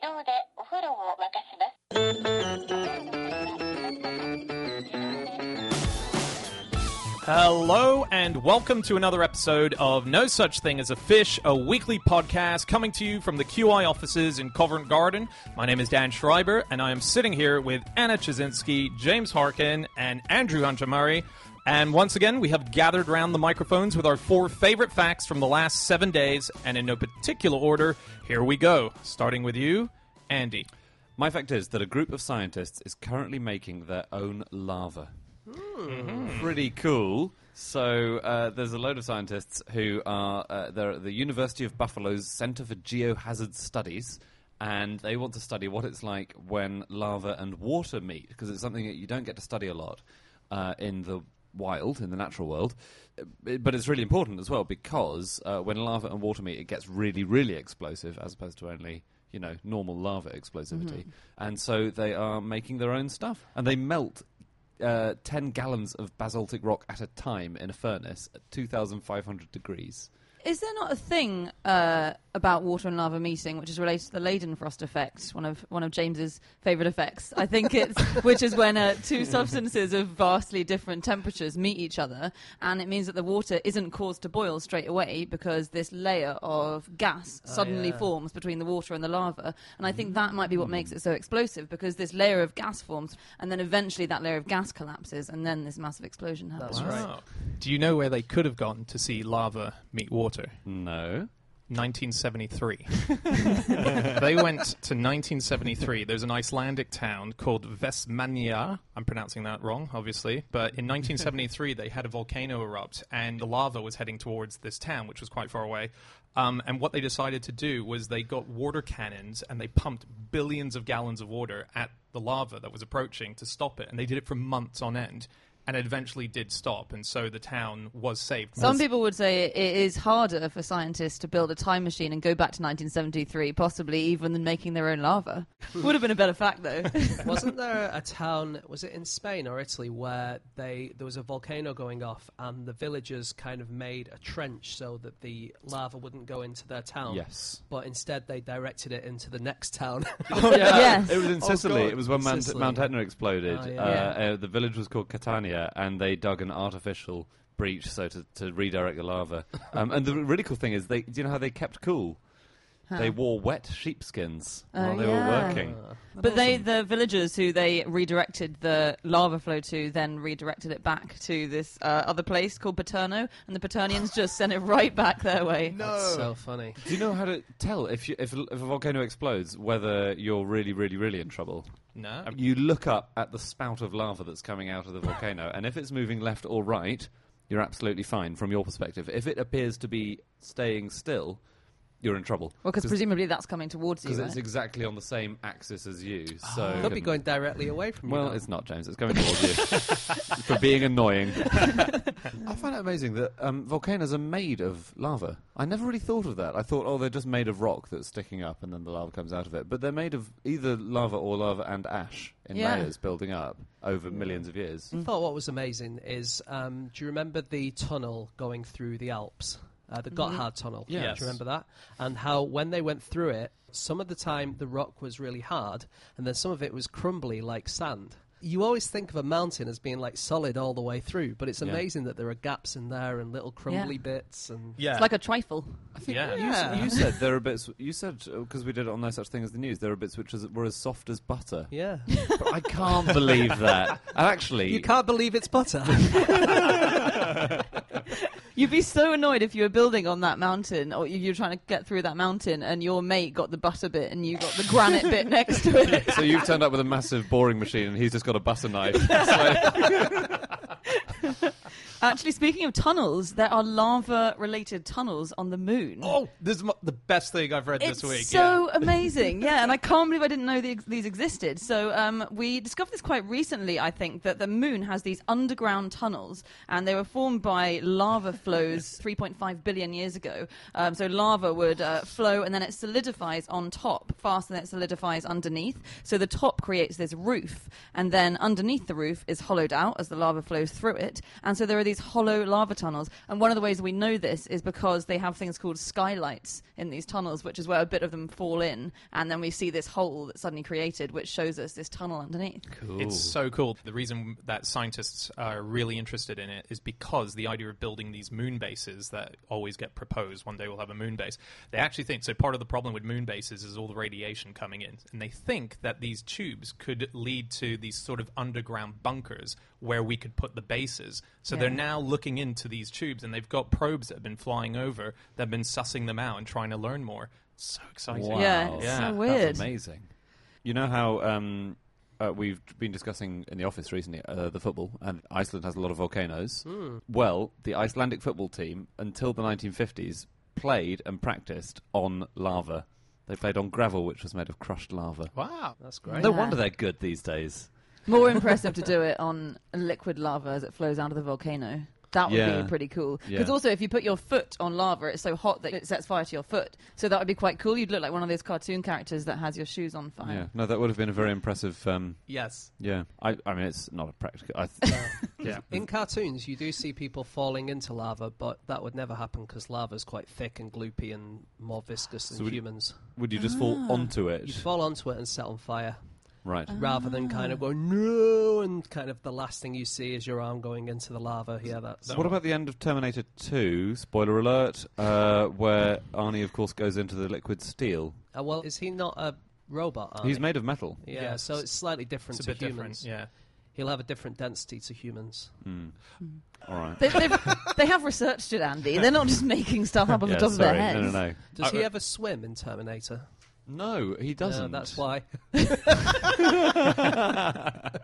動でお風呂を沸かします。Hello and welcome to another episode of No Such Thing as a Fish, a weekly podcast coming to you from the QI offices in Covent Garden. My name is Dan Schreiber and I am sitting here with Anna Ptaszynski, James Harkin, and Andrew Murray. And once again, we have gathered around the microphones with our four favorite facts from the last seven days, and in no particular order, here we go. Starting with you, Andy. My fact is that a group of scientists is currently making their own lava. Pretty cool. So uh, there's a load of scientists who are uh, they're at the University of Buffalo's Center for Geohazard Studies, and they want to study what it's like when lava and water meet because it's something that you don't get to study a lot uh, in the wild, in the natural world. Uh, But it's really important as well because uh, when lava and water meet, it gets really, really explosive as opposed to only you know normal lava explosivity. And so they are making their own stuff, and they melt uh, 10 gallons of basaltic rock at a time in a furnace at 2,500 degrees. Is there not a thing uh, about water and lava meeting which is related to the Leidenfrost effect, one of one of James's favourite effects? I think it's which is when uh, two substances of vastly different temperatures meet each other, and it means that the water isn't caused to boil straight away because this layer of gas suddenly yeah. forms between the water and the lava, and I think that might be what makes it so explosive because this layer of gas forms, and then eventually that layer of gas collapses, and then this massive explosion happens. That's right. Wow. Do you know where they could have gone to see lava meet water? No. 1973. they went to 1973. There's an Icelandic town called Vestmannaeyjar. I'm pronouncing that wrong, obviously. But in 1973, they had a volcano erupt, and the lava was heading towards this town, which was quite far away. Um, and what they decided to do was they got water cannons and they pumped billions of gallons of water at the lava that was approaching to stop it. And they did it for months on end. And it eventually did stop, and so the town was saved. Some people would say it is harder for scientists to build a time machine and go back to 1973, possibly even than making their own lava. Would have been a better fact, though. Wasn't there a town? Was it in Spain or Italy where they there was a volcano going off and the villagers kind of made a trench so that the lava wouldn't go into their town? Yes. But instead, they directed it into the next town. yes. It was in Oh, Sicily. God. it was when Mount, Mount Etna exploded. Oh, yeah. uh, Yeah. uh, the village was called Catania, and they dug an artificial breach so to, to redirect the lava. Um, and the really cool thing is, they do you know how they kept cool? They wore wet sheepskins Oh, while they yeah. were working. but they, the villagers who they redirected the lava flow to, then redirected it back to this uh, other place called Paterno, and the Paternians just sent it right back their way. No, That's so funny. Do you know how to tell if you, if, if a volcano explodes whether you're really, really, really in trouble? No. You look up at the spout of lava that's coming out of the volcano, and if it's moving left or right, you're absolutely fine from your perspective. If it appears to be staying still, you're in trouble. Well, because presumably that's coming towards you. because Right? it's exactly on the same axis as you. So it Could be going directly away from you. Well, now. it's not, James. It's going towards you for being annoying. I find it amazing that um, volcanoes are made of lava. I never really thought of that. I thought, oh, they're just made of rock that's sticking up, and then the lava comes out of it. But they're made of either lava or lava and ash in Yeah. layers building up over millions of years. I thought what was amazing is um, do you remember the tunnel going through the Alps? Uh, the Gotthard tunnel. Yes. Do you remember that? And how when they went through it, some of the time the rock was really hard, and then some of it was crumbly like sand. You always think of a mountain as being like solid all the way through, but it's Yeah. amazing that there are gaps in there and little crumbly Yeah. bits. And Yeah. It's like a trifle. I think Yeah. you, Yeah. s- you said there are bits. You said because we did it on no such thing as the news. There are bits which is, were as soft as butter. yeah, But I can't believe that. And actually, you can't believe it's butter. You'd be so annoyed if you were building on that mountain, or if you were trying to get through that mountain, and your mate got the butter bit, and you got the granite bit next to it. So you've turned up with a massive boring machine, and he's just got a butter knife. Actually, speaking of tunnels, there are lava-related tunnels on the moon. Oh, this is the best thing I've read It's this week. so amazing, yeah, and I can't believe I didn't know the, these existed. So um, we discovered this quite recently, I think, that the moon has these underground tunnels, and they were formed by lava flows 3.5 billion years ago. Um, so lava would uh, flow, and then it solidifies on top faster than it solidifies underneath. So the top creates this roof, and then underneath the roof is hollowed out as the lava flows through it, and so there are these these hollow lava tunnels. And one of the ways we know this is because they have things called skylights in these tunnels, which is where a bit of them fall in, and then we see this hole that's suddenly created, which shows us this tunnel underneath. Cool. It's so cool. The reason that scientists are really interested in it is because the idea of building these moon bases that always get proposed, one day we'll have a moon base, they actually think so. Part of the problem with moon bases is all the radiation coming in. And they think that these tubes could lead to these sort of underground bunkers where we could put the bases. So they're now looking into these tubes and they've got probes that have been flying over that have been sussing them out and trying to learn more. So exciting. Wow. Yeah, it's so weird. That's amazing. You know how um, uh, we've been discussing in the office recently uh, the football, and Iceland has a lot of volcanoes. Well, the Icelandic football team, until the 1950s, played and practiced on lava. They played on gravel, which was made of crushed lava. Wow. That's great. No Yeah. wonder they're good these days. More impressive to do it on liquid lava as it flows out of the volcano. That would Yeah. be pretty cool. Yeah. Because also, if you put your foot on lava, it's so hot that it sets fire to your foot. So that would be quite cool. You'd look like one of those cartoon characters that has your shoes on fire. Yeah, no, that would have been a very impressive. Um, Yes. yeah, I, I mean, it's not a practical. I th- Yeah. In cartoons, you do see people falling into lava, but that would never happen because lava is quite thick and gloopy and more viscous than So would you- humans. would you just fall Ah. onto it? You'd fall onto it and set on fire, right. rather than kind of go no, and kind of the last thing you see is your arm going into the lava. Yeah, that's What about the end of Terminator 2? Spoiler alert, uh, where Arnie, of course, goes into the liquid steel. Uh, well, is he not a robot? Arnie? He's made of metal. Yeah, Yeah, so it's slightly different It's a to bit humans. different. Yeah. He'll have a different density to humans. Mm. All right. They, they've, they have researched it, Andy. They're not just making stuff up on yeah, the top sorry. of their heads. No, no, no. Does Uh, he ever swim in Terminator? No, he doesn't. No, that's why.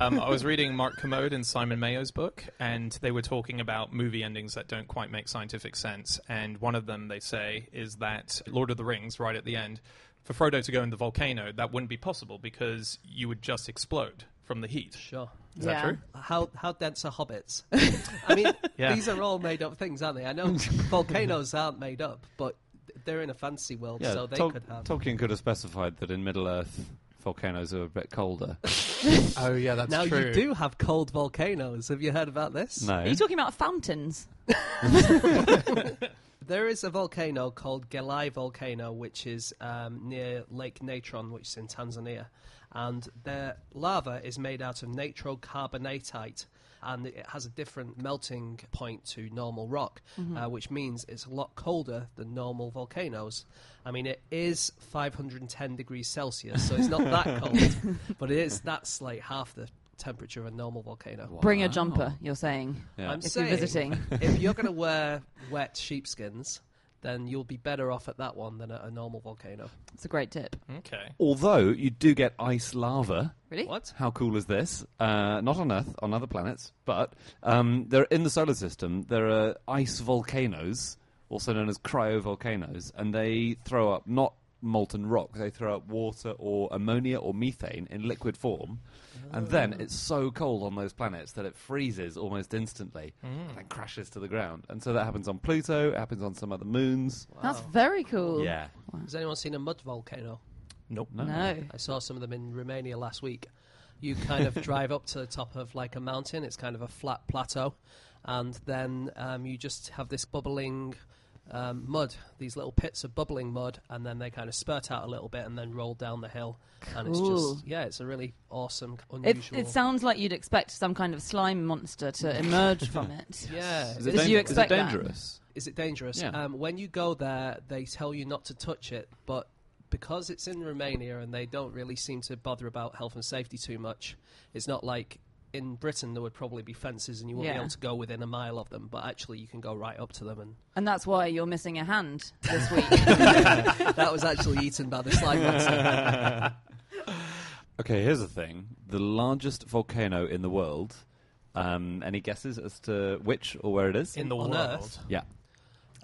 Um, I was reading Mark Kermode and Simon Mayo's book, and they were talking about movie endings that don't quite make scientific sense. And one of them, they say, is that Lord of the Rings, right at the end, for Frodo to go in the volcano, that wouldn't be possible because you would just explode from the heat. Sure. Is Yeah. that true? How how dense are hobbits? I mean, Yeah. these are all made up things, aren't they? I know volcanoes aren't made up, but they're in a fantasy world, Yeah, so they Tol- could have. Tolkien could have specified that in Middle Earth, volcanoes are a bit colder. Oh, yeah, that's true. now true. you do have cold volcanoes. Have you heard about this? No. Are you talking about fountains? There is a volcano called Gelai volcano, which is um, near Lake Natron, which is in Tanzania, and their lava is made out of natrocarbonatite. And it has a different melting point to normal rock, uh, which means it's a lot colder than normal volcanoes. I mean, it is 510 degrees Celsius, so it's not that cold, but it is. That's like half the temperature of a normal volcano. Bring a jumper, you're saying. Yeah. I'm If saying, you're visiting. if you're going to wear wet sheepskins, then you'll be better off at that one than at a normal volcano. It's a great tip. Okay. Although you do get ice lava. Really? What? How cool is this? Uh, not on Earth, on other planets, but um, there in the solar system there are ice volcanoes, also known as cryovolcanoes, and they throw up not molten rock; they throw up water or ammonia or methane in liquid form, and then it's so cold on those planets that it freezes almost instantly and crashes to the ground. And so that happens on Pluto. It happens on some other moons. That's very cool. Yeah. Has anyone seen a mud volcano? Nope. No. No. I saw some of them in Romania last week. You kind of drive up to the top of like a mountain. It's kind of a flat plateau, and then um, you just have this bubbling um, mud, these little pits of bubbling mud, and then they kind of spurt out a little bit and then roll down the hill. And it's just yeah, it's a really awesome, It, unusual. it sounds like you'd expect some kind of slime monster to emerge from it. yeah. Is it, Did dan- you is it dangerous? Is it dangerous? Yeah. Um, when you go there, they tell you not to touch it, but because it's in Romania and they don't really seem to bother about health and safety too much, it's not like in Britain there would probably be fences and you wouldn't Yeah. be able to go within a mile of them, but actually you can go right up to them. And And that's why you're missing a hand this week. that was actually eaten by the slime monster. Okay, here's the thing: the largest volcano in the world. Um, any guesses as to which or where it is? In the On world. Earth? yeah,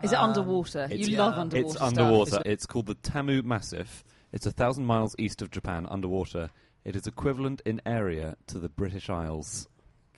Is it Um, underwater? it's- You love yeah, underwater it's stuff. underwater. It's called the Tamu Massif. It's a thousand miles east of Japan, underwater. It is equivalent in area to the British Isles.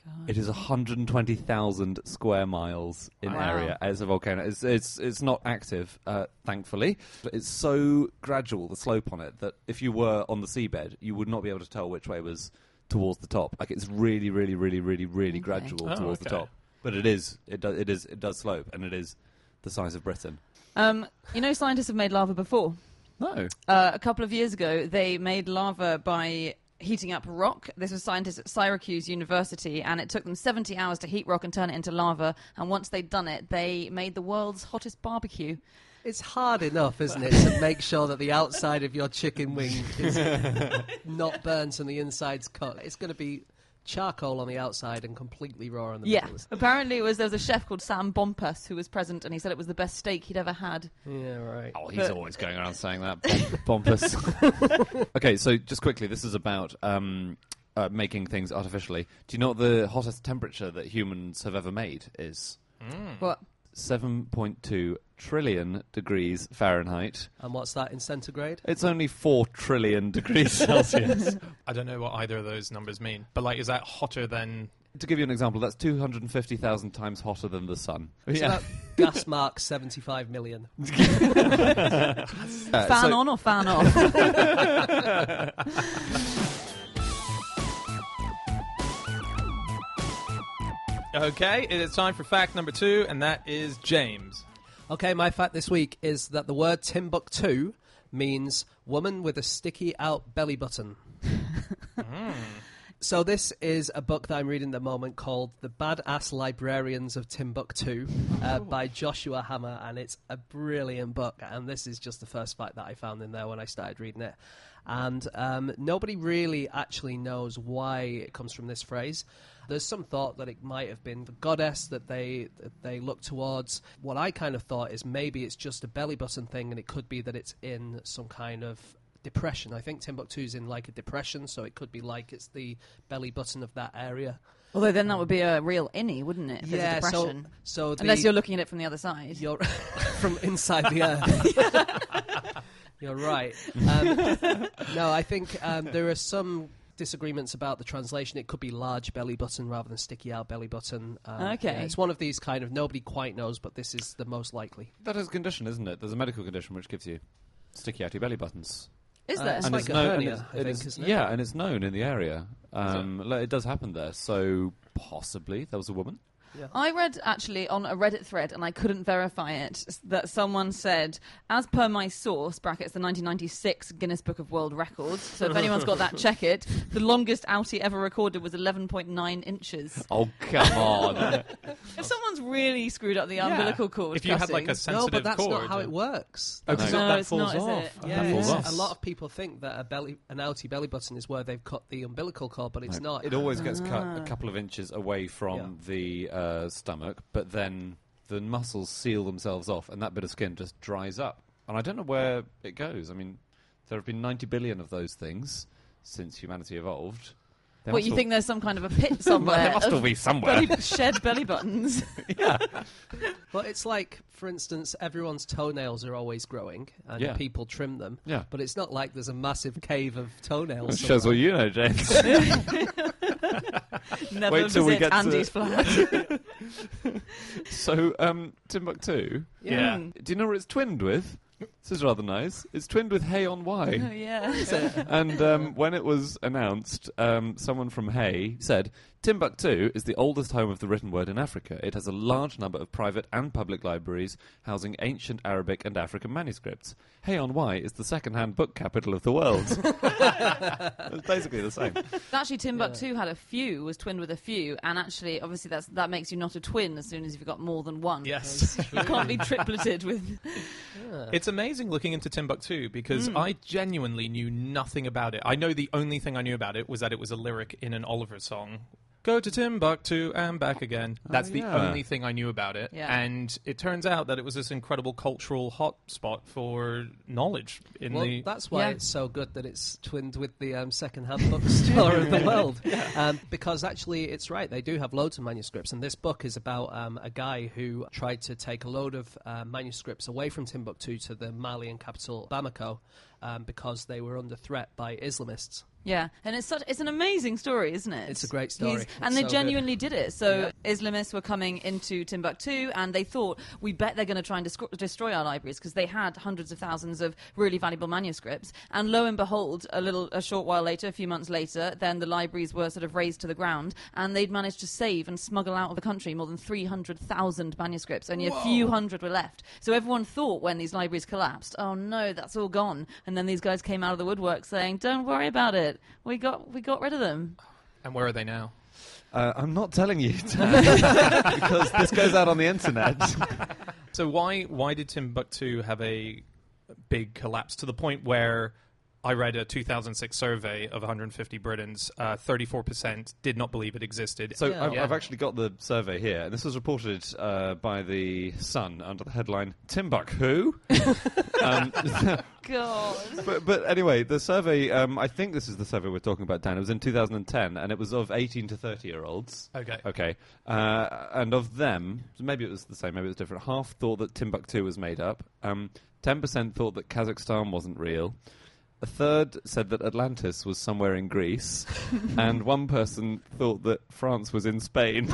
God. It is 120,000 square miles in Wow. area as a volcano. It's it's it's not active, uh, thankfully, but it's so gradual the slope on it that if you were on the seabed, you would not be able to tell which way was towards the top. Like it's really, really, really, really, really Okay. gradual Oh, towards the okay. top. But it is, it does, it is, it does slope, and it is the size of Britain. Um, you know, scientists have made lava before. No, Uh, a couple of years ago, they made lava by heating up rock. This was scientists at Syracuse University, and it took them 70 hours to heat rock and turn it into lava. And once they'd done it, they made the world's hottest barbecue. It's hard enough, isn't it, to make sure that the outside of your chicken wing is not burnt and the inside's cooked. It's going to be charcoal on the outside and completely raw on the Yeah. middle. Apparently, it was there was a chef called Sam Bompas who was present, and he said it was the best steak he'd ever had. Yeah, right. Oh, he's But- always going around saying that. Bom- Bompas. okay, so just quickly, this is about um, uh, making things artificially. Do you know what the hottest temperature that humans have ever made is? What? 7.2 trillion degrees Fahrenheit. And what's that in centigrade? It's only 4 trillion degrees Celsius. I don't know what either of those numbers mean, but like, is that hotter than? to give you an example, that's 250,000 times hotter than the sun. It's Yeah. about gas mark 75 million. Uh, fan so- on or fan off? Okay, it is time for fact number two, and that is James. Okay, my fact this week is that the word Timbuktu means woman with a sticky out belly button. So this is a book that I'm reading at the moment called The Badass Librarians of Timbuktu uh, by Joshua Hammer, and it's a brilliant book. And this is just the first fact that I found in there when I started reading it. And um, nobody really actually knows why it comes from this phrase. There's some thought that it might have been the goddess that they that they look towards. What I kind of thought is maybe it's just a belly button thing, and it could be that it's in some kind of depression. I think Timbuktu's in like a depression, so it could be like it's the belly button of that area. Although then that would be a real innie, wouldn't it? Yeah, it's a so depression. so Unless you're looking at it from the other side. you're from inside the earth. you're right. Um, no, I think um, there are some disagreements about the translation. It could be large belly button rather than sticky out belly button. Um, Okay. yeah, it's one of these kind of nobody quite knows, but this is the most likely. That is a condition, isn't it? There's a medical condition which gives you sticky outy belly buttons. Is Uh, there? It's And like a known- hernia, and it's- I it think, is- isn't it? Yeah, and it's known in the area. Um, like, it does happen there. So possibly there was a woman. I read actually on a Reddit thread, and I couldn't verify it, that someone said, as per my source, brackets the 1996 Guinness Book of World Records. So if anyone's got that, check it. The longest outie ever recorded was 11.9 inches. Oh come on! If someone's really screwed up the umbilical cord, If you had like a cussing- No, but that's cord, not how it works. Oh, 'cause No. that- that it's falls not, is off. it? Yeah, that falls yeah. off. a lot of people think that a belly, an outie belly button is where they've cut the umbilical cord, but it's No, not. It always gets cut Ah. a couple of inches away from the uh, Uh, stomach, but then the muscles seal themselves off, and that bit of skin just dries up. And I don't know where it goes. I mean, there have been 90 billion of those things since humanity evolved. There What, you all- think there's some kind of a pit somewhere? there must all be somewhere. belly, shed belly buttons. Yeah. But it's like, for instance, everyone's toenails are always growing, and Yeah. people trim them. Yeah. But it's not like there's a massive cave of toenails. That shows what you know, James. Never Wait till we visit get to- Andy's flat. so, um, Timbuktu. Yeah. Do you know where it's twinned with? This is rather nice. It's twinned with Hay on oh, Wye. yeah. and um, when it was announced, um, someone from Hay said, Timbuktu is the oldest home of the written word in Africa. It has a large number of private and public libraries housing ancient Arabic and African manuscripts. Hay on Wye is the second-hand book capital of the world. it's basically the same. Actually, Timbuktu had a few, was twinned with a few, and actually, obviously, that's that makes you not a twin as soon as you've got more than one. Yes. you can't be tripleted with. It's amazing looking into Timbuktu because hmm. I genuinely knew nothing about it. I know the only thing I knew about it was that it was a lyric in an Oliver song. Go to Timbuktu and back again. That's the yeah. only thing I knew about it. Yeah. And it turns out that it was this incredible cultural hotspot for knowledge in Well, the. that's why Yeah. it's so good that it's twinned with the um, second-hand bookstore of the world. Um, because actually, it's right. They do have loads of manuscripts, and this book is about um, a guy who tried to take a load of uh, manuscripts away from Timbuktu to the Malian capital Bamako um, because they were under threat by Islamists. Yeah, and it's such it's an amazing story, isn't it? It's a great story. He's- It's and they so good. genuinely did it. So Yeah. Islamists were coming into Timbuktu, and they thought, we bet they're going to try and destroy our libraries because they had hundreds of thousands of really valuable manuscripts. And lo and behold, a little, a short while later, a few months later, then the libraries were sort of razed to the ground, and they'd managed to save and smuggle out of the country more than 300,000 manuscripts. Only a few hundred were left. So everyone thought when these libraries collapsed, oh no, that's all gone. And then these guys came out of the woodwork saying, don't worry about it. We got, we got rid of them. And where are they now? Uh, I'm not telling you, because this goes out on the internet. So why why did Timbuktu have a big collapse to the point where I read a 2006 survey of 150 Britons, uh, 34% did not believe it existed. So Yeah. I've, Yeah. I've actually got the survey here, and this was reported uh, by the Sun under the headline "Timbuktu." um, God. but, but anyway, the survey. Um, I think this is the survey we're talking about, Dan. It was in 2010, and it was of 18 to 30 year olds. Okay. Okay. Uh, and of them, maybe it was the same, maybe it was different. Half thought that Timbuktu was made up. Um, 10% thought that Kazakhstan wasn't real. A third said that Atlantis was somewhere in Greece. and one person thought that France was in Spain.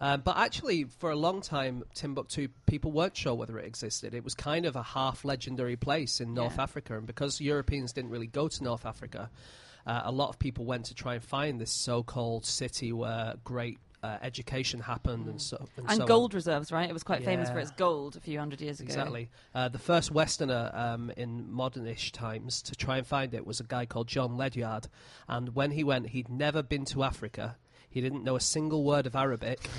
Um, but actually, for a long time, Timbuktu, people weren't sure whether it existed. It was kind of a half legendary place in North Yeah. Africa. And because Europeans didn't really go to North Africa, uh, a lot of people went to try and find this so called city where great uh, education happened and so and, And so on. gold reserves, right? It was quite famous for its gold a few hundred years ago. Exactly. Uh, the first Westerner um, in modernish times to try and find it was a guy called John Ledyard. And when he went, he'd never been to Africa. He didn't know a single word of Arabic.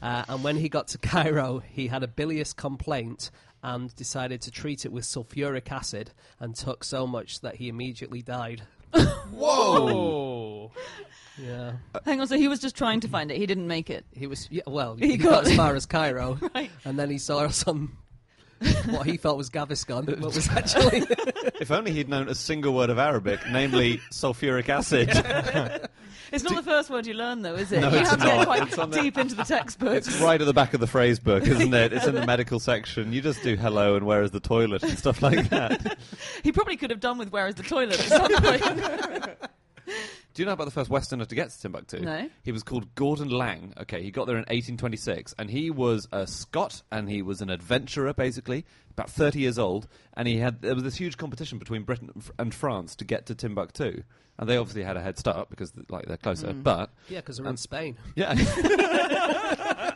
Uh, and when he got to Cairo, he had a bilious complaint and decided to treat it with sulfuric acid and took so much that he immediately died. Whoa! Yeah. Hang on, so he was just trying to find it. He didn't make it. He was, yeah, well, He he, got, got- as far as Cairo. Right. And then he saw some, what he thought was Gaviscon, but was actually. if only he'd known a single word of Arabic, namely sulfuric acid. It's not the first word you learn, though, is it? No, you it's have to get not. quite It's the- deep into the textbook. It's right at the back of the phrase book, isn't it? It's in the medical section. You just do hello and where is the toilet and stuff like that. He probably could have done with "Where is the toilet?" at some point. Do you know about the first Westerner to get to Timbuktu? No. He was called Gordon Laing. Okay, he got there in 1826, and he was a Scot, and he was an adventurer, basically, about 30 years old, and he had there was this huge competition between Britain and and France to get to Timbuktu, and they obviously had a head start because like they're closer, but yeah, because they're in Um, Spain. yeah.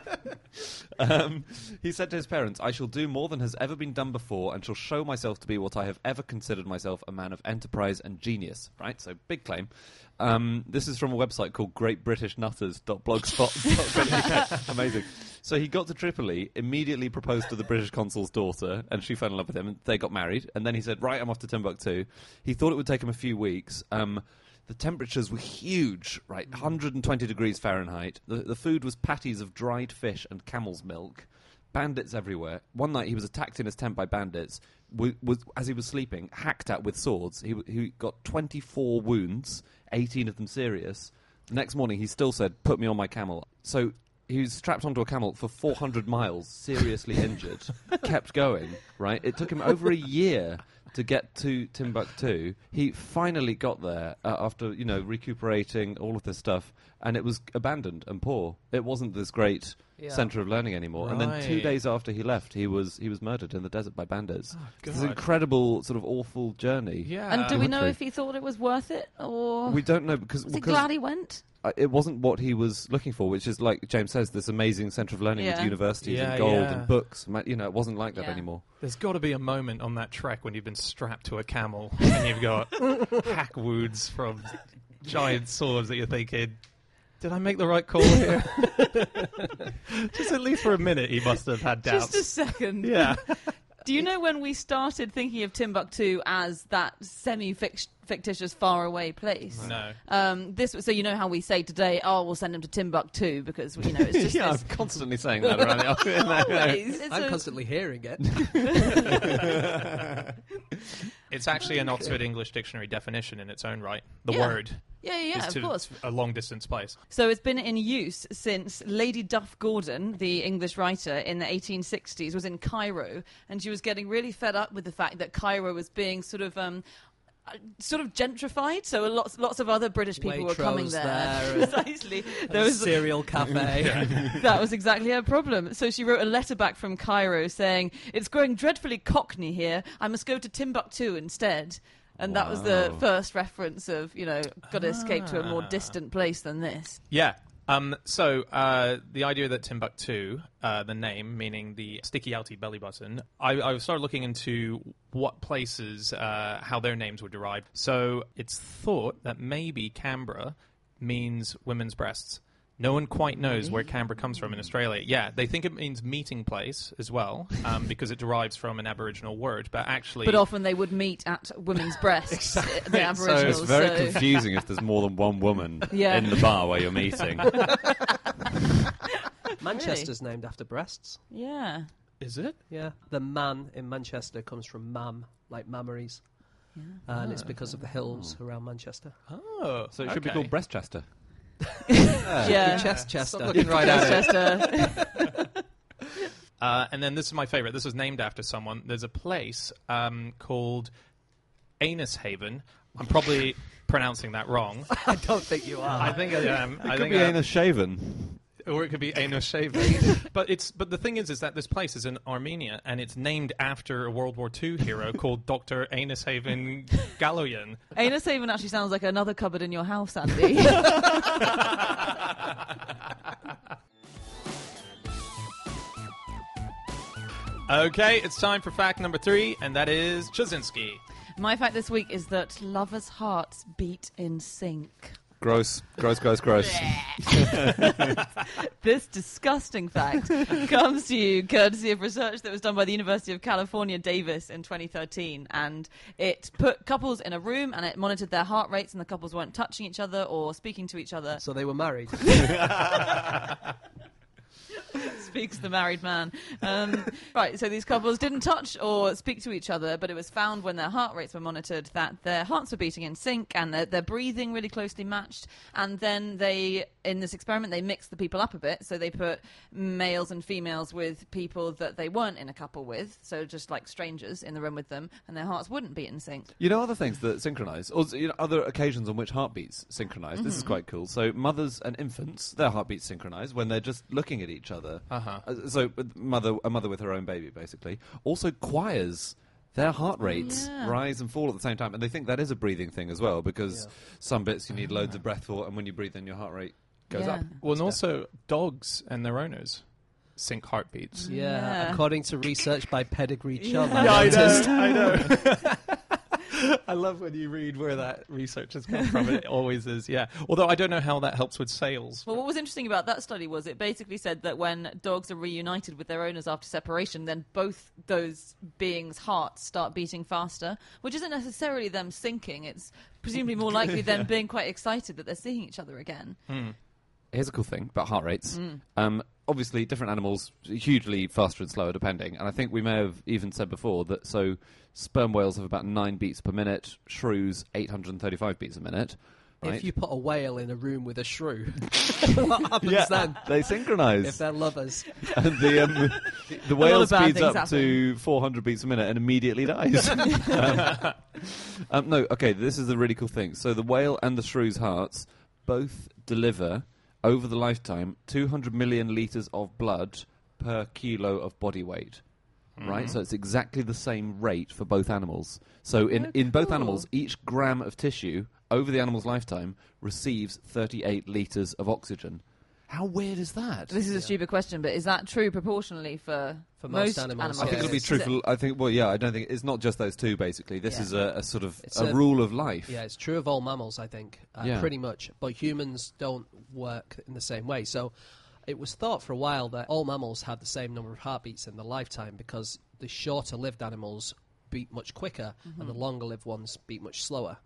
um, he said to his parents, I shall do more than has ever been done before and shall show myself to be what I have ever considered myself a man of enterprise and genius. Right? So, big claim. Um, this is from a website called greatbritishnutters.blogspot.co.uk. Amazing. So he got to Tripoli, immediately proposed to the British consul's daughter, and she fell in love with him, and they got married. And then he said, Right, I'm off to Timbuktu. He thought it would take him a few weeks. Um, the temperatures were huge, right? 120 degrees Fahrenheit. The, the food was patties of dried fish and camel's milk. Bandits everywhere. One night he was attacked in his tent by bandits. Was, as he was sleeping, hacked at with swords. He, he got 24 wounds, 18 of them serious. The next morning he still said, Put me on my camel. So he was strapped onto a camel for 400 miles, seriously injured. Kept going, right? It took him over a year to get to Timbuktu. He finally got there uh, after, you know, recuperating all of this stuff, and it was abandoned and poor. It wasn't this great Yeah. center of learning anymore. And then two days after he left, he was he was murdered in the desert by bandits. It's an God. incredible, sort of awful journey. Yeah. and do we know if he thought it was worth it, or We don't know because, was he because glad he went? uh, it wasn't what he was looking for, which is like James says, this amazing centre of learning with universities Yeah, and gold yeah. and books. You know, it wasn't like that anymore. There's got to be a moment on that trek when you've been strapped to a camel and you've got hack wounds from giant swords that you're thinking, did I make the right call here? Just at least for a minute, he must have had doubts. Just a second. yeah. Do you know when we started thinking of Timbuktu as that semi-fictitious, faraway place? No. Um, this so you know how we say today, oh, we'll send him to Timbuktu because you know it's just yeah, this. I'm constantly saying that around the office. Always. It's I'm a- constantly hearing it. It's actually an Oxford English Dictionary definition in its own right. The Yeah. word yeah, yeah, is of to course. a long distance place. So it's been in use since Lady Duff Gordon, the English writer in the 1860s, was in Cairo, and she was getting really fed up with the fact that Cairo was being sort of um, sort of gentrified. So lots lots of other British people were coming there. there Precisely. There There was cereal cafe. that was exactly her problem. So she wrote a letter back from Cairo saying, "It's growing dreadfully Cockney here. I must go to Timbuktu instead." And that was the first reference of, you know, got to escape to a more Ah. distant place than this. Yeah. Um, so uh, the idea that Timbuktu, uh, the name meaning the sticky outy belly button, I, I started looking into what places, uh, how their names were derived. So it's thought that maybe Canberra means women's breasts. No one quite knows where Canberra comes from in Australia. Yeah, they think it means meeting place as well, um, because it derives from an Aboriginal word. But actually, But often they would meet at women's breasts, the Aboriginals. So it's very so- confusing if there's more than one woman Yeah. in the bar where you're meeting. Manchester's named after breasts. Yeah. is it? Yeah, the man in Manchester comes from mam, like mammaries, and it's because of the hills around Manchester. Oh, So it should be called Breastchester. Yeah. Chestchester. looking right at it. Uh, and then this is my favorite. This was named after someone. There's a place um, called Anus Haven. I'm probably pronouncing that wrong. I don't think you are. I think I am. I Could think be I- anus shaven. Or it could be Shaven. but it's but the thing is, is that this place is in Armenia, and it's named after a World War II hero called Doctor Anus Haven Galoyan. Anus Haven actually sounds like another cupboard in your house, Andy. Okay, it's time for fact number three, and that is Ptaszynski. My fact this week is that lovers' hearts beat in sync. Gross, gross, gross, gross. This disgusting fact comes to you courtesy of research that was done by the University of California, Davis in 2013. And it put couples in a room and it monitored their heart rates, and the couples weren't touching each other or speaking to each other. So they were married. Speaks the married man. Um, right, so these couples didn't touch or speak to each other, but it was found when their heart rates were monitored that their hearts were beating in sync and their, their breathing really closely matched. And then they, in this experiment, they mixed the people up a bit. So they put males and females with people that they weren't in a couple with, so just like strangers in the room with them, and their hearts wouldn't beat in sync. You know other things that synchronise, or you know, other occasions on which heartbeats synchronise. This is quite cool. So mothers and infants, their heartbeats synchronise when they're just looking at each other. Uh-huh. Uh, So mother, a mother with her own baby, basically. Also choirs. Their heart rates yeah. rise and fall at the same time, and they think that is a breathing thing as well, because some bits you need loads of breath for, and when you breathe in, your heart rate goes Yeah. up. Well, and also dogs and their owners sync heartbeats. Yeah, Yeah. according to research by Pedigree Chum. Yeah, I dentist. I know. I love when you read where that research has come from. It always is, yeah. Although I don't know how that helps with sales. Well, what was interesting about that study was it basically said that when dogs are reunited with their owners after separation, then both those beings' hearts start beating faster, which isn't necessarily them sinking. It's presumably more likely them being quite excited that they're seeing each other again. Hmm. Here's a cool thing about heart rates. Um, obviously, different animals hugely faster and slower depending. And I think we may have even said before that so sperm whales have about nine beats per minute, shrews 835 beats a minute. Right? If you put a whale in a room with a shrew, what happens then? they synchronize. If they're lovers. and the, um, the whale speeds up to 400 beats a minute and immediately dies. um, um, no, okay, this is a really cool thing. So the whale and the shrew's hearts both deliver, over the lifetime, 200 million litres of blood per kilo of body weight. Hmm. Right, so it's exactly the same rate for both animals. So in, Oh, in both cool. animals, each gram of tissue over the animal's lifetime receives 38 litres of oxygen. How weird is that? This is a stupid question, but is that true proportionally for, For most animals, I think it'll be Is true it- for. I think. Well, yeah. I don't think it's not just those two. Basically, this Yeah. is a, a sort of It's a, a- rule of life. Yeah, it's true of all mammals, I think, uh, Yeah. pretty much. But humans don't work in the same way. So it was thought for a while that all mammals had the same number of heartbeats in their lifetime because the shorter lived animals beat much quicker and the longer lived ones beat much slower.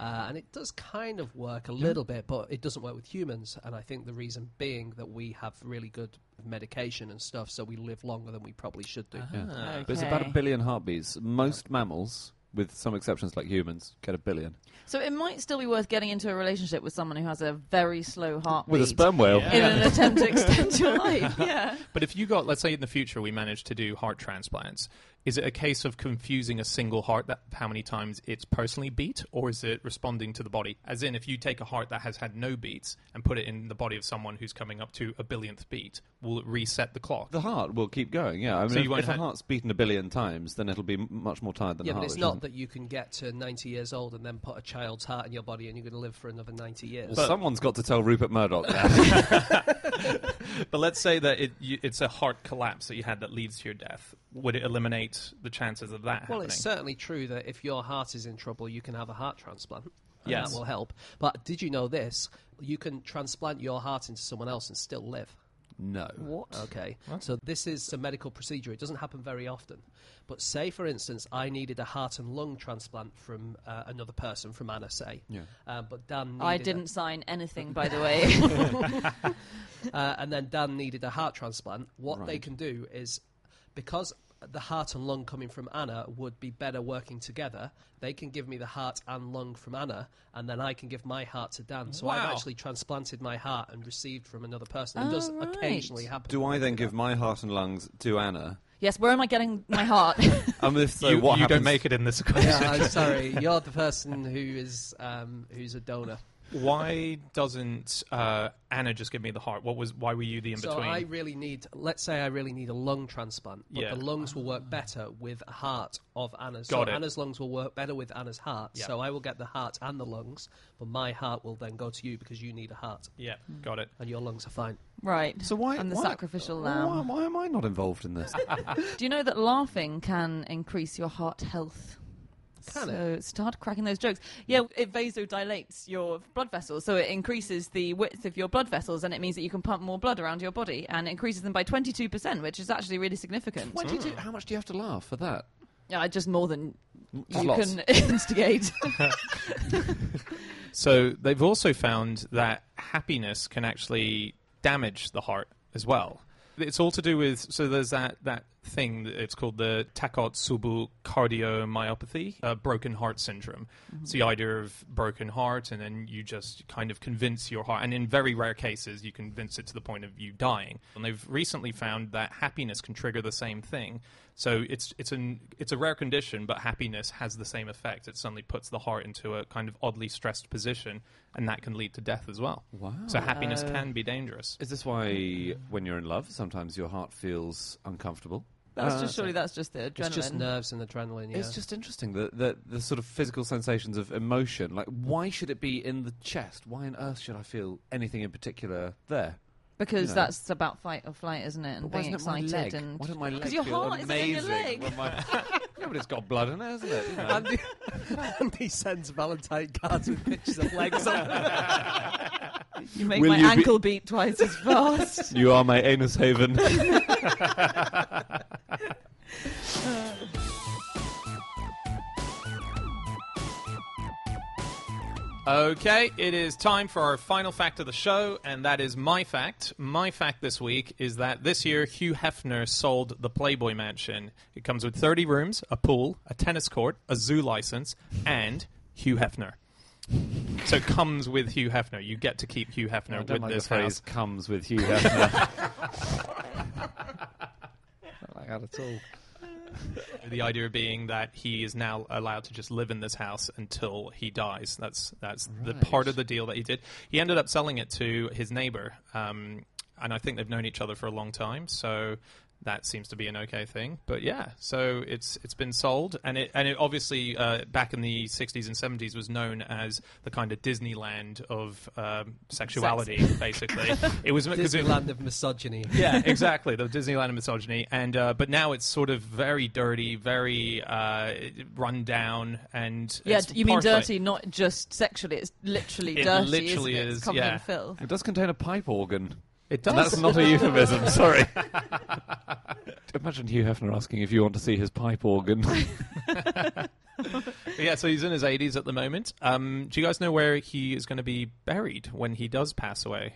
Uh, and it does kind of work a little bit, but it doesn't work with humans. And I think the reason being that we have really good medication and stuff, so we live longer than we probably should do. Yeah. But it's about a billion heartbeats. Most mammals, with some exceptions like humans, get a billion. So it might still be worth getting into a relationship with someone who has a very slow heartbeat. With a sperm whale. Yeah. In an attempt to extend your life, yeah. But if you got, let's say in the future we manage to do heart transplants, Is it a case of confusing a single heart that how many times it's personally beat, or is it responding to the body? As in, if you take a heart that has had no beats and put it in the body of someone who's coming up to a billionth beat, will it reset the clock? The heart will keep going, yeah. I mean, So you if, won't if a heart's beaten a billion times, then it'll be m- much more tired than Yeah, a but it's not isn't- that you can get to 90 years old and then put a child's heart in your body and you're going to live for another 90 years. Well, someone's got to tell Rupert Murdoch that. But let's say that it, you, it's a heart collapse that you had that leads to your death. Would it eliminate the chances of that Well, happening? it's certainly true that if your heart is in trouble, you can have a heart transplant. and Yes. That will help. But did you know this? You can transplant your heart into someone else and still live. no. What? Okay. So this is a medical procedure. It doesn't happen very often. But say, for instance, I needed a heart and lung transplant from uh, another person, from Anna, say. Yeah. Um, but Dan I needed a- didn't sign anything, by the way. uh, and then Dan needed a heart transplant. What they Right. can do is because the heart and lung coming from Anna would be better working together, they can give me the heart and lung from Anna, and then I can give my heart to Dan. So I've actually transplanted my heart and received from another person. It does Oh, right. occasionally happen. Do I then give my heart and lungs to Anna? yes, where am I getting my heart? And if so, you, what you happens? don't make it in this equation. Yeah, I'm sorry. You're the person who is um, who's a donor. Why doesn't uh, Anna just give me the heart? What was? Why were you the in between? So? I really need, let's say I really need a lung transplant, but Yeah. the lungs will work better with a heart of Anna's. Got so it. Anna's lungs will work better with Anna's heart. Yeah. So I will get the heart and the lungs, but my heart will then go to you because you need a heart yeah, got it. and your lungs are fine. right. So why? I'm the why- sacrificial Why, lamb. why am I not involved in this? Do you know that laughing can increase your heart health? Can so it? start cracking those jokes. Yeah, it vasodilates your blood vessels, so it increases the width of your blood vessels, and it means that you can pump more blood around your body, and it increases them by 22%, which is actually really significant. Twenty-two. Hmm. How much do you have to laugh for that? Yeah, just more than Just you lots. can instigate. So they've also found that happiness can actually damage the heart as well. It's all to do with so there's that that thing it's called the Takotsubo cardiomyopathy, uh, broken heart syndrome. It's the idea of broken heart, and then you just kind of convince your heart, and in very rare cases, you convince it to the point of you dying. And they've recently found that happiness can trigger the same thing. So it's it's an it's a rare condition, but happiness has the same effect. It suddenly puts the heart into a kind of oddly stressed position, and that can lead to death as well. Wow. So happiness Uh, can be dangerous. Is this why, when you're in love, sometimes your heart feels uncomfortable? That's Uh, just surely that's just the adrenaline. It's just nerves and adrenaline. Yeah. It's just interesting that the, the sort of physical sensations of emotion. Like, why should it be in the chest? Why on earth should I feel anything in particular there? because you know. that's about fight or flight, isn't it? And But being isn't it my excited leg? and why don't my leg 'Cause your feel heart isn't in your leg. when my- yeah, but it's got blood in it, hasn't it? You know. Andy, Andy sends Valentine cards with pictures of legs on them. you make Will my you be- ankle beat twice as fast. you are my anus haven. Okay, it is time for our final fact of the show, and that is my fact. My fact this week is that this year Hugh Hefner sold the Playboy Mansion. It comes with 30 rooms, a pool, a tennis court, a zoo license, and Hugh Hefner. So it comes with Hugh Hefner. You get to keep Hugh Hefner I don't like the this phrase house. "comes with Hugh Hefner." don't like that at all. The idea being that he is now allowed to just live in this house until he dies. That's that's the part of the deal that he did. He ended up selling it to his neighbor, um, and I think they've known each other for a long time. So that seems to be an okay thing. But yeah, so it's it's been sold, and it and it obviously uh, back in the '60s and '70s was known as the kind of Disneyland of um, sexuality. Basically, it was because it, Disneyland of misogyny. yeah, exactly. The Disneyland of misogyny, and uh, but now it's sort of very dirty, very uh, run down, and yeah, you mean dirty, not just sexually. It's literally It dirty. literally isn't it? is, It's covered yeah. in filth. It does contain a pipe organ. It And that's not a euphemism. Sorry. Imagine Hugh Hefner asking if you want to see his pipe organ. yeah, so he's in his 80s at the moment. Um, do you guys know where he is going to be buried when he does pass away?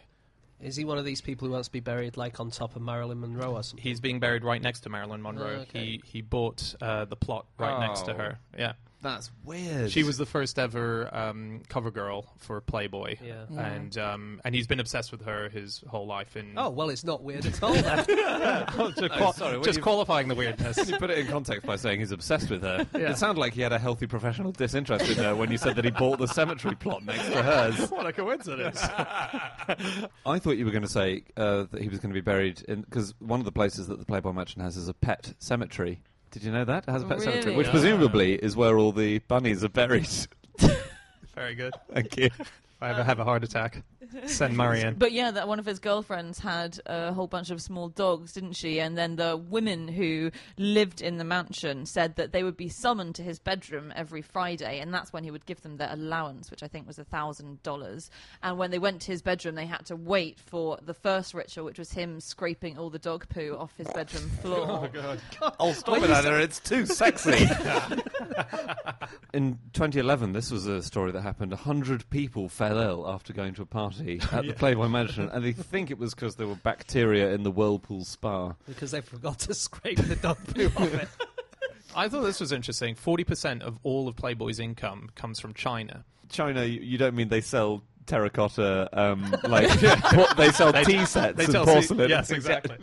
Is he one of these people who wants to be buried like on top of Marilyn Monroe or something? He's being buried right next to Marilyn Monroe. Oh, okay. He he bought uh, the plot right next to Oh. her. Yeah. That's weird. She was the first ever um, cover girl for Playboy. Yeah. Yeah. And um, and he's been obsessed with her his whole life. In Oh well, it's not weird at all. Then. just, qual- sorry, when just you- qualifying the weirdness. You put it in context by saying he's obsessed with her. Yeah. It sounded like he had a healthy professional disinterest in her when you said that he bought the cemetery plot next to hers. what a coincidence! I thought you were going to say uh, that he was going to be buried in because one of the places that the Playboy Mansion has is a pet cemetery. Did you know that it has a pet cemetery, which Yeah. presumably is where all the bunnies are buried. Very good. Thank you. If I ever have a heart attack, send Murray in. But yeah, that one of his girlfriends had a whole bunch of small dogs, didn't she? And then the women who lived in the mansion said that they would be summoned to his bedroom every Friday, and that's when he would give them their allowance, which I think was a thousand dollars. And when they went to his bedroom, they had to wait for the first ritual, which was him scraping all the dog poo off his bedroom oh, floor. Oh, stop it, Anna. It's too sexy. In 2011, this was a story that happened. 100 people fell ill after going to a party at the Playboy Mansion, and they think it was because there were bacteria in the Whirlpool spa. because they forgot to scrape the dog poo off it. I thought this was interesting. Forty percent of all of Playboy's income comes from China. China, you you don't mean they sell terracotta, um, like por- they sell tea sets and sell porcelain. Yes, exactly.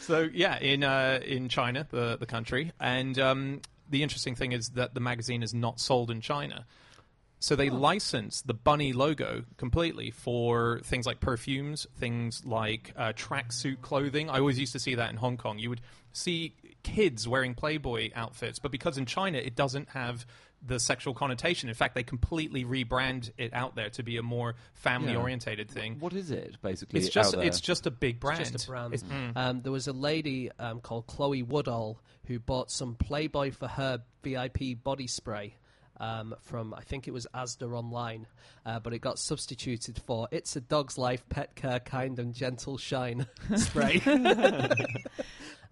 so yeah, in uh, in China, the the country, and um, the interesting thing is that the magazine is not sold in China. So they license the bunny logo completely for things like perfumes, things like uh, tracksuit clothing. I always used to see that in Hong Kong. You would see kids wearing Playboy outfits, but because in China it doesn't have the sexual connotation. In fact, they completely rebrand it out there to be a more family-orientated thing. What is it basically? It's just out there? it's just a big brand. Just a brand. It's- mm. Um, there was a lady um, called Chloe Woodall who bought some Playboy for her VIP body spray. Um, from I think it was Asda online, uh, but it got substituted for "It's a dog's life, pet care, kind and gentle shine" spray.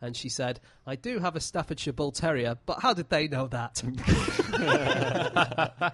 and she said, "I do have a Staffordshire Bull Terrier, but how did they know that?"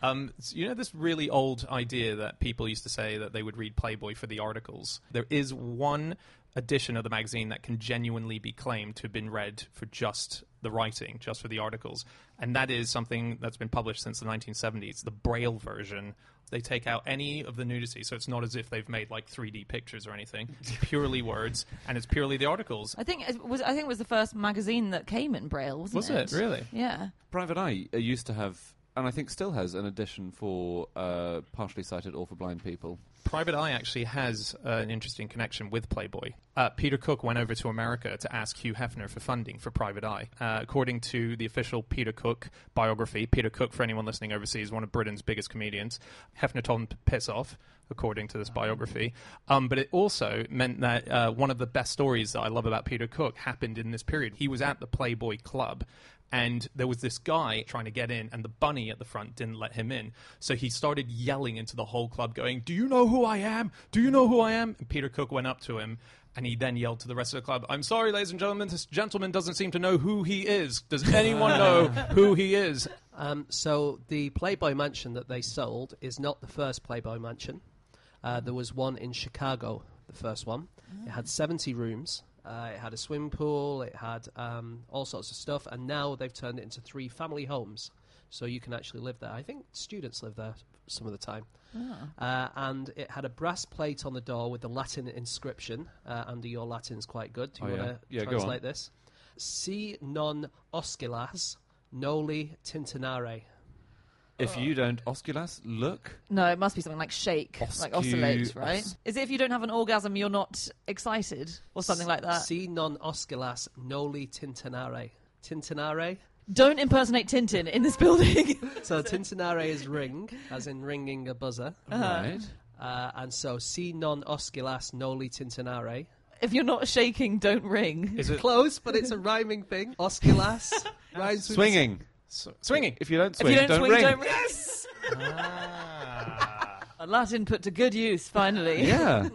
Um, so you know this really old idea that people used to say that they would read Playboy for the articles. There is one edition of the magazine that can genuinely be claimed to have been read for just the writing, just for the articles, and that is something that's been published since the 1970s. The Braille version. They take out any of the nudity, so it's not as if they've made like 3D pictures or anything. It's purely words, and it's purely the articles. I think it was. I think it was the first magazine that came in Braille, wasn't it? Was it really? Yeah. Private Eye uh, used to have, and I think still has, an edition for uh, partially sighted or for blind people. Private Eye actually has uh, an interesting connection with Playboy. Uh, Peter Cook went over to America to ask Hugh Hefner for funding for Private Eye. Uh, according to the official Peter Cook biography, Peter Cook, for anyone listening overseas, one of Britain's biggest comedians, Hefner told him to piss off. According to this biography, um, but it also meant that uh, one of the best stories that I love about Peter Cook happened in this period. He was at the Playboy Club, and there was this guy trying to get in, and the bunny at the front didn't let him in. So he started yelling into the whole club, going, Do you know who I am? Do you know who I am? And Peter Cook went up to him. And he then yelled to the rest of the club, I'm sorry, ladies and gentlemen, this gentleman doesn't seem to know who he is. Does anyone know who he is? Um, so the Playboy Mansion that they sold is not the first Playboy Mansion. Uh, there was one in Chicago, the first one. It had 70 rooms. Uh, it had a swimming pool. It had um, all sorts of stuff. And now they've turned it into three family homes. So you can actually live there. I think students live there some of the time. Uh, and it had a brass plate on the door with the Latin inscription. Uh, Andy, your Latin's quite good. Do you Oh, want to Yeah, go translate this? Si non oscilas, noli tintinare. If you don't osculas, look. No, it must be something like shake, like Oscu- oscillate, right? os- Is it if you don't have an orgasm, you're not excited, or something like that? Si non osculas noli tintinare. Tintinare? Don't impersonate Tintin in this building. So tintinare is ring, as in ringing a buzzer. Right. Uh, and so si non osculas noli tintinare. if you're not shaking, don't ring. Is it Close, but it's a rhyming thing. Osculas rhymes with- Swinging. S- swinging? If you don't if swing, you don't, swing, ring. don't ring. A Latin put to good use, finally. Yeah.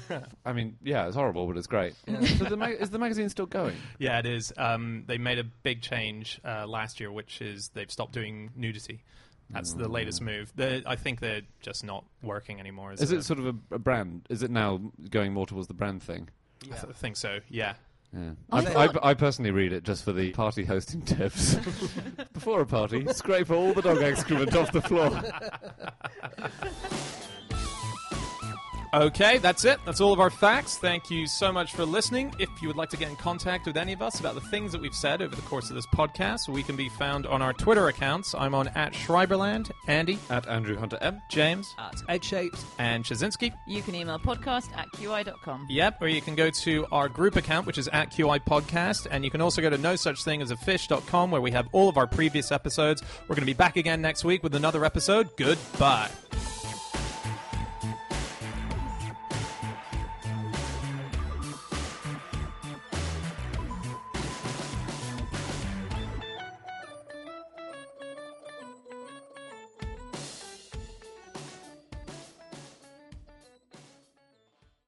I mean, yeah, it's horrible, but it's great. So the mag- is the magazine still going? Yeah, it is. Um, they made a big change uh, last year, which is they've stopped doing nudity. That's the latest move. They're, I think they're just not working anymore. Is a- it sort of a, a brand? Is it now going more towards the brand thing? I th- think so. Yeah. Yeah. I, I, I personally read it just for the party hosting tips. Before a party, scrape all the dog excrement off the floor. Okay, that's it. That's all of our facts. Thank you so much for listening. If you would like to get in contact with any of us about the things that we've said over the course of this podcast, we can be found on our Twitter accounts. I'm on at Schreiberland, Andy, At Andrew Hunter M. James, At Egg Shapes. and Ptaszynski. You can email podcast at qi.com. Yep, or you can go to our group account, which is at QI Podcast, and you can also go to no such thing as a fish.com where we have all of our previous episodes. We're going to be back again next week with another episode. Goodbye.